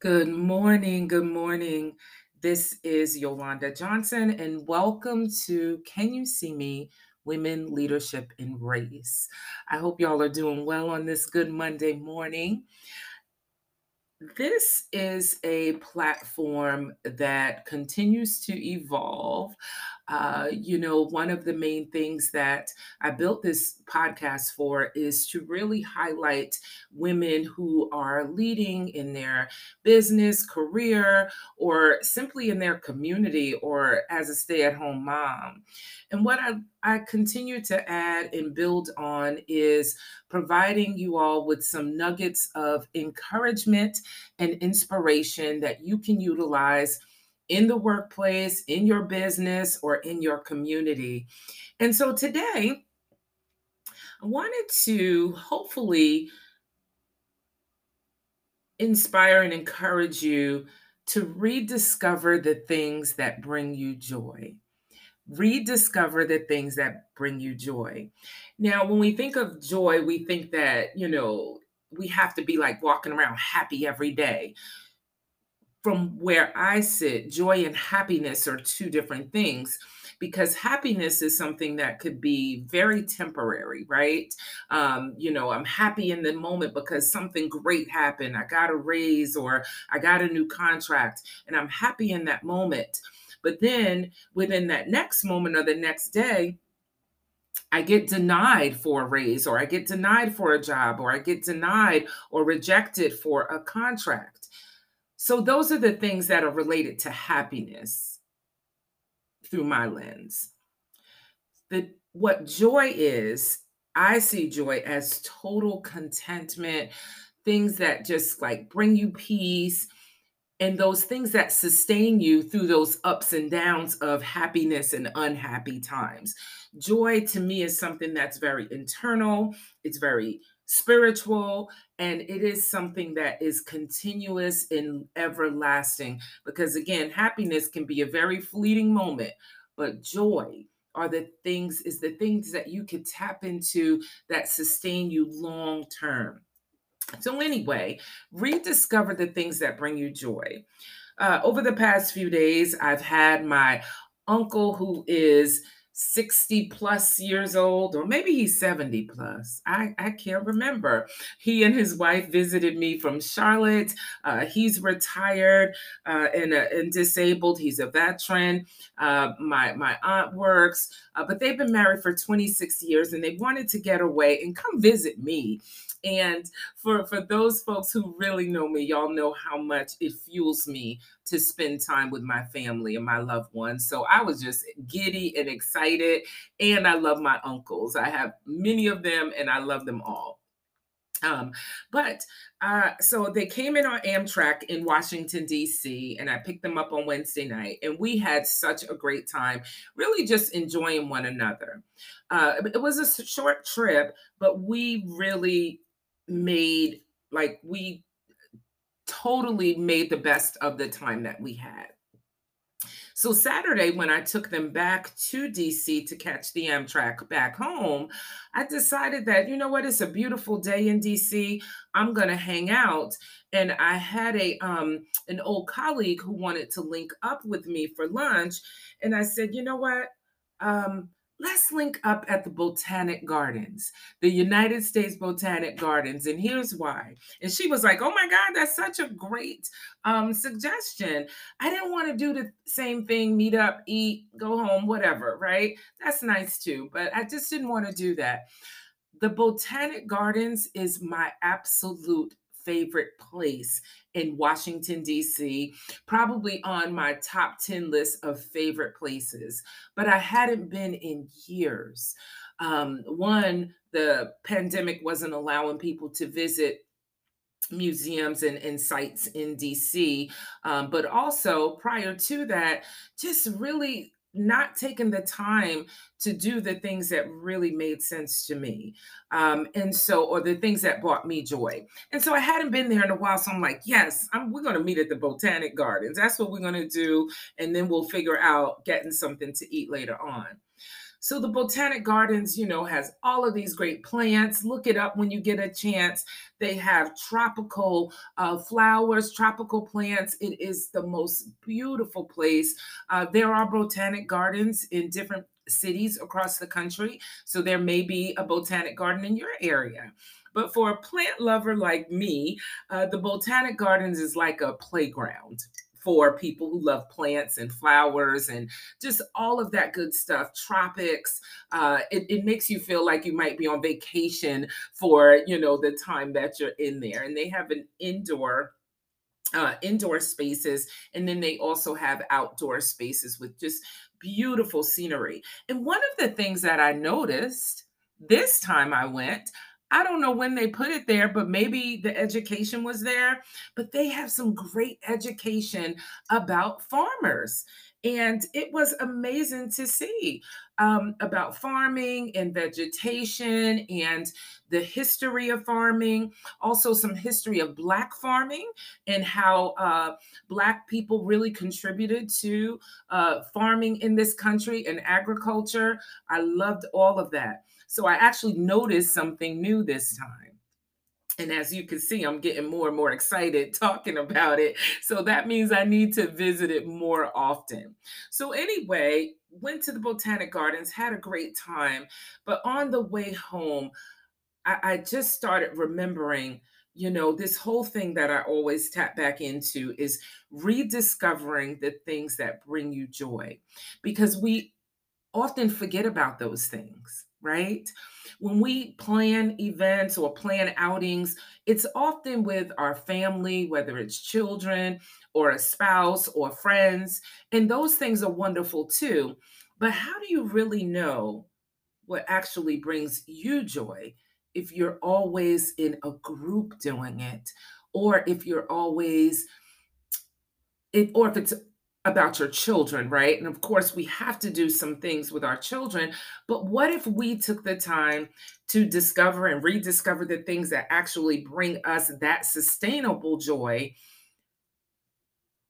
Good morning. Good morning. This is Yolanda Johnson, and welcome to Can You See Me? Women Leadership in Race. I hope y'all are doing well on this good Monday morning. This is a platform that continues to evolve. Uh, you know, one of the main things that I built this podcast for is to really highlight women who are leading in their business, career, or simply in their community or as a stay at home mom. And what I, I continue to add and build on is providing you all with some nuggets of encouragement and inspiration that you can utilize in the workplace, in your business, or in your community. And so today, I wanted to hopefully inspire and encourage you to rediscover the things that bring you joy. Rediscover the things that bring you joy. Now, when we think of joy, we think that, you know, we have to be like walking around happy every day from where I sit, joy and happiness are two different things because happiness is something that could be very temporary, right? Um, you know, I'm happy in the moment because something great happened. I got a raise or I got a new contract, and I'm happy in that moment. But then within that next moment or the next day, I get denied for a raise, or I get denied for a job, or I get denied or rejected for a contract. So, those are the things that are related to happiness through my lens. The, what joy is, I see joy as total contentment, things that just like bring you peace, and those things that sustain you through those ups and downs of happiness and unhappy times. Joy to me is something that's very internal, it's very spiritual, and it is something that is continuous and everlasting. Because again, happiness can be a very fleeting moment, but joy are the things, is the things that you could tap into that sustain you long term. So, anyway, rediscover the things that bring you joy. Uh, over the past few days, I've had my uncle who is 60 plus years old, or maybe he's 70 plus. I, I can't remember. He and his wife visited me from Charlotte. Uh, he's retired uh, and, uh, and disabled. He's a veteran. Uh, my, my aunt works, uh, but they've been married for 26 years and they wanted to get away and come visit me. And for for those folks who really know me, y'all know how much it fuels me to spend time with my family and my loved ones. So I was just giddy and excited. And I love my uncles. I have many of them and I love them all. Um, but uh, so they came in on Amtrak in Washington, D.C., and I picked them up on Wednesday night, and we had such a great time, really just enjoying one another. Uh, it was a short trip, but we really made like we totally made the best of the time that we had. So Saturday, when I took them back to DC to catch the Amtrak back home, I decided that, you know what, it's a beautiful day in DC. I'm gonna hang out. And I had a um an old colleague who wanted to link up with me for lunch. And I said, you know what? Um, let's link up at the Botanic Gardens, the United States Botanic Gardens. And here's why. And she was like, oh my God, that's such a great um, suggestion. I didn't want to do the same thing, meet up, eat, go home, whatever, right? That's nice too. But I just didn't want to do that. The Botanic Gardens is my absolute favorite place in Washington, D.C., probably on my top 10 list of favorite places, but I hadn't been in years. Um, one, the pandemic wasn't allowing people to visit museums and, and sites in DC. Um, but also prior to that, just really not taking the time to do the things that really made sense to me. Um, and so, or the things that brought me joy. And so I hadn't been there in a while. So I'm like, yes, I'm, we're going to meet at the Botanic Gardens. That's what we're going to do. And then we'll figure out getting something to eat later on. So the Botanic Gardens, you know, has all of these great plants. Look it up when you get a chance. They have tropical uh, flowers, tropical plants. It is the most beautiful place. Uh, there are botanic gardens in different cities across the country. So there may be a botanic garden in your area. But for a plant lover like me, uh, the Botanic Gardens is like a playground for people who love plants and flowers and just all of that good stuff tropics uh, it, it, makes you feel like you might be on vacation for you know the time that you're in there. And they have an indoor uh, indoor spaces and then they also have outdoor spaces with just beautiful scenery. And one of the things that i noticed this time i went I don't know when they put it there, but maybe the education was there. But they have some great education about farmers. And it was amazing to see um, about farming and vegetation and the history of farming, also some history of Black farming and how uh, Black people really contributed to uh, farming in this country and agriculture. I loved all of that. So I actually noticed something new this time. And as you can see, I'm getting more and more excited talking about it. So that means I need to visit it more often. So, anyway, went to the Botanic Gardens, had a great time. But on the way home, I, I just started remembering you know, this whole thing that I always tap back into is rediscovering the things that bring you joy because we often forget about those things right? When we plan events or plan outings, it's often with our family, whether it's children or a spouse or friends, and those things are wonderful too. But how do you really know what actually brings you joy if you're always in a group doing it, or if you're always it, or if it's about your children, right? And of course, we have to do some things with our children. But what if we took the time to discover and rediscover the things that actually bring us that sustainable joy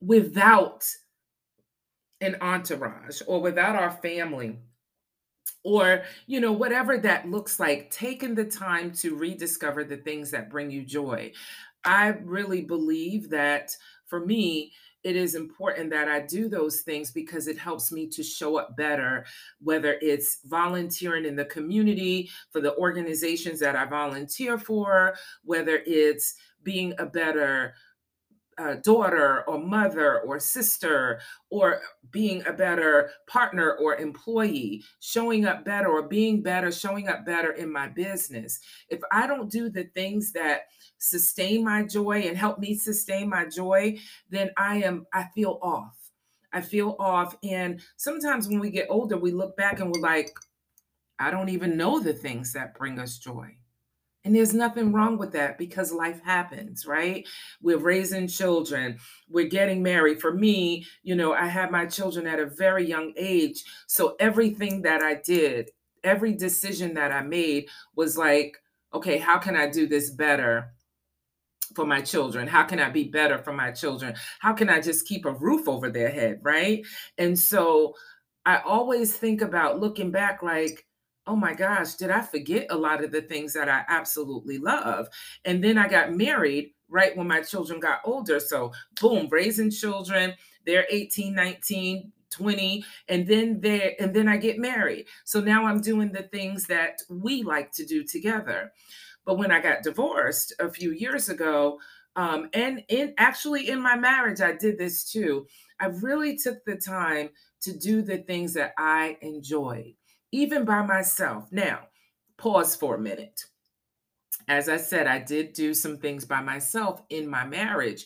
without an entourage or without our family? Or, you know, whatever that looks like, taking the time to rediscover the things that bring you joy. I really believe that for me, it is important that I do those things because it helps me to show up better, whether it's volunteering in the community for the organizations that I volunteer for, whether it's being a better daughter or mother or sister or being a better partner or employee, showing up better or being better, showing up better in my business. If I don't do the things that sustain my joy and help me sustain my joy, then I am, I feel off. I feel off. And sometimes when we get older, we look back and we're like, I don't even know the things that bring us joy. And there's nothing wrong with that because life happens, right? We're raising children, we're getting married. For me, you know, I had my children at a very young age. So everything that I did, every decision that I made was like, okay, how can I do this better? for my children? How can I be better for my children? How can I just keep a roof over their head? Right. And so I always think about looking back like, oh my gosh, did I forget a lot of the things that I absolutely love? And then I got married right when my children got older. So, boom, raising children, they're 18, 19, 20 and then they and then I get married. So now I'm doing the things that we like to do together. But when I got divorced a few years ago, um, and in actually in my marriage, I did this too. I really took the time to do the things that I enjoyed even by myself. Now, pause for a minute. As I said, I did do some things by myself in my marriage.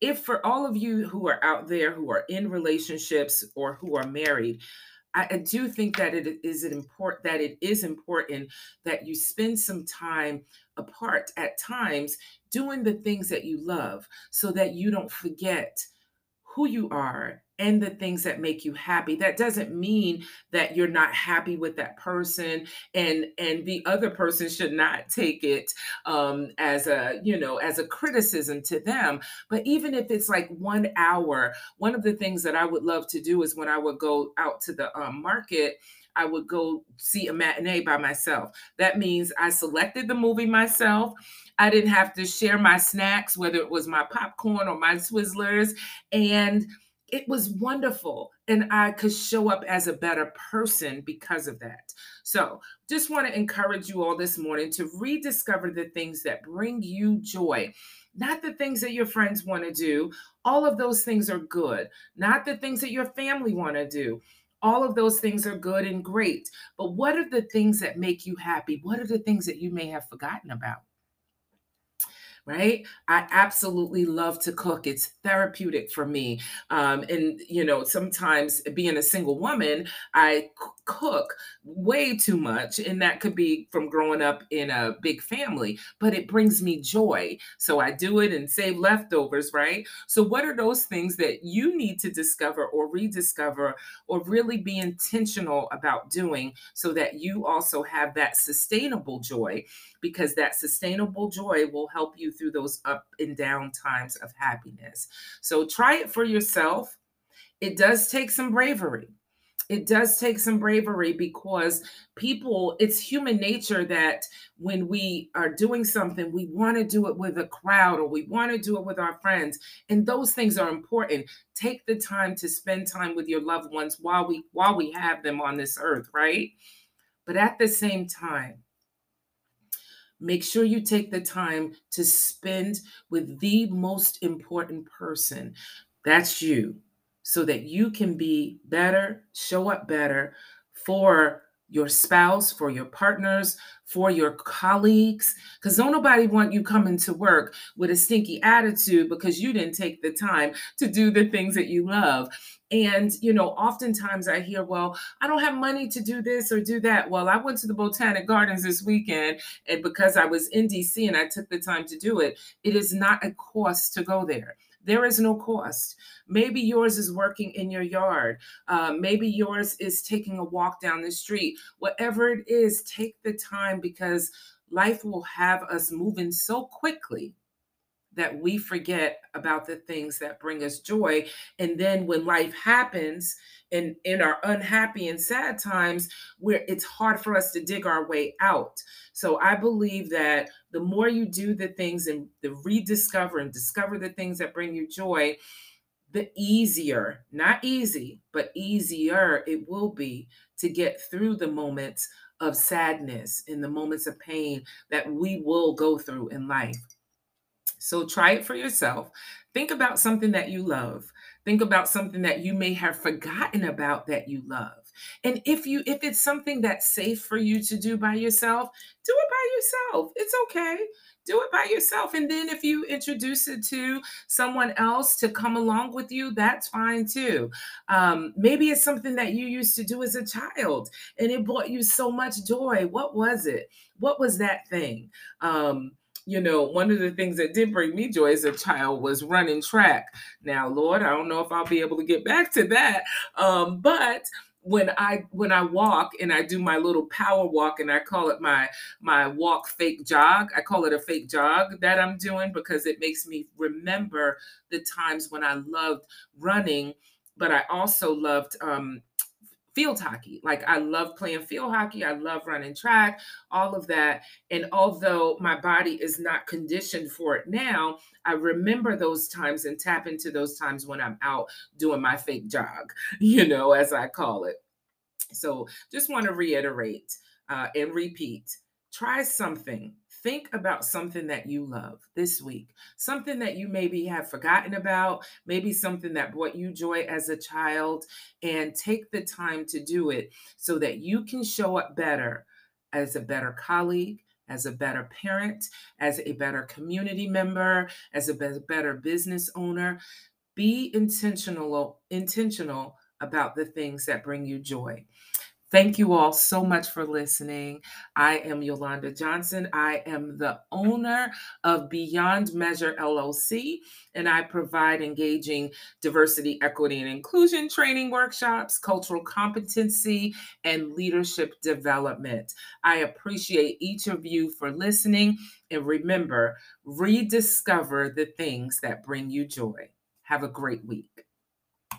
If for all of you who are out there who are in relationships or who are married, I, do think that it is important that it is important that you spend some time apart at times doing the things that you love so that you don't forget who you are and the things that make you happy that doesn't mean that you're not happy with that person and and the other person should not take it um as a you know as a criticism to them but even if it's like one hour one of the things that i would love to do is when i would go out to the um, market I would go see a matinee by myself. That means I selected the movie myself. I didn't have to share my snacks, whether it was my popcorn or my Twizzlers. And it was wonderful. And I could show up as a better person because of that. So, just want to encourage you all this morning to rediscover the things that bring you joy, not the things that your friends want to do. All of those things are good, not the things that your family want to do. All of those things are good and great. But what are the things that make you happy? What are the things that you may have forgotten about? Right? I absolutely love to cook. It's therapeutic for me. Um, and, you know, sometimes being a single woman, I c- cook way too much. And that could be from growing up in a big family, but it brings me joy. So I do it and save leftovers, right? So, what are those things that you need to discover or rediscover or really be intentional about doing so that you also have that sustainable joy? Because that sustainable joy will help you through those up and down times of happiness. So try it for yourself. It does take some bravery. It does take some bravery because people, it's human nature that when we are doing something, we want to do it with a crowd or we want to do it with our friends. And those things are important. Take the time to spend time with your loved ones while we while we have them on this earth, right? But at the same time, Make sure you take the time to spend with the most important person. That's you, so that you can be better, show up better for your spouse, for your partners, for your colleagues. Because don't nobody want you coming to work with a stinky attitude because you didn't take the time to do the things that you love. And, you know, oftentimes I hear, well, I don't have money to do this or do that. Well, I went to the Botanic Gardens this weekend, and because I was in DC and I took the time to do it, it is not a cost to go there. There is no cost. Maybe yours is working in your yard. Uh, maybe yours is taking a walk down the street. Whatever it is, take the time because life will have us moving so quickly that we forget about the things that bring us joy. And then when life happens and in our unhappy and sad times, where it's hard for us to dig our way out. So I believe that the more you do the things and the rediscover and discover the things that bring you joy, the easier, not easy, but easier it will be to get through the moments of sadness in the moments of pain that we will go through in life. So try it for yourself. Think about something that you love. Think about something that you may have forgotten about that you love. And if you if it's something that's safe for you to do by yourself, do it by yourself. It's okay. Do it by yourself. And then if you introduce it to someone else to come along with you, that's fine too. Um, maybe it's something that you used to do as a child and it brought you so much joy. What was it? What was that thing? Um, you know, one of the things that did bring me joy as a child was running track. Now, Lord, I don't know if I'll be able to get back to that. Um, but when I when I walk and I do my little power walk and I call it my my walk fake jog. I call it a fake jog that I'm doing because it makes me remember the times when I loved running, but I also loved um, field hockey. Like I love playing field hockey. I love running track, all of that. And although my body is not conditioned for it now, I remember those times and tap into those times when I'm out doing my fake jog, you know, as I call it. So just want to reiterate uh, and repeat try something think about something that you love this week, something that you maybe have forgotten about, maybe something that brought you joy as a child, and take the time to do it so that you can show up better as a better colleague. As a better parent, as a better community member, as a better business owner, be intentional intentional about the things that bring you joy. Thank you all so much for listening. I am Yolanda Johnson. I am the owner of Beyond Measure LLC, and I provide engaging diversity, equity, and inclusion training workshops, cultural competency, and leadership development. I appreciate each of you for listening. And remember, rediscover the things that bring you joy. Have a great week.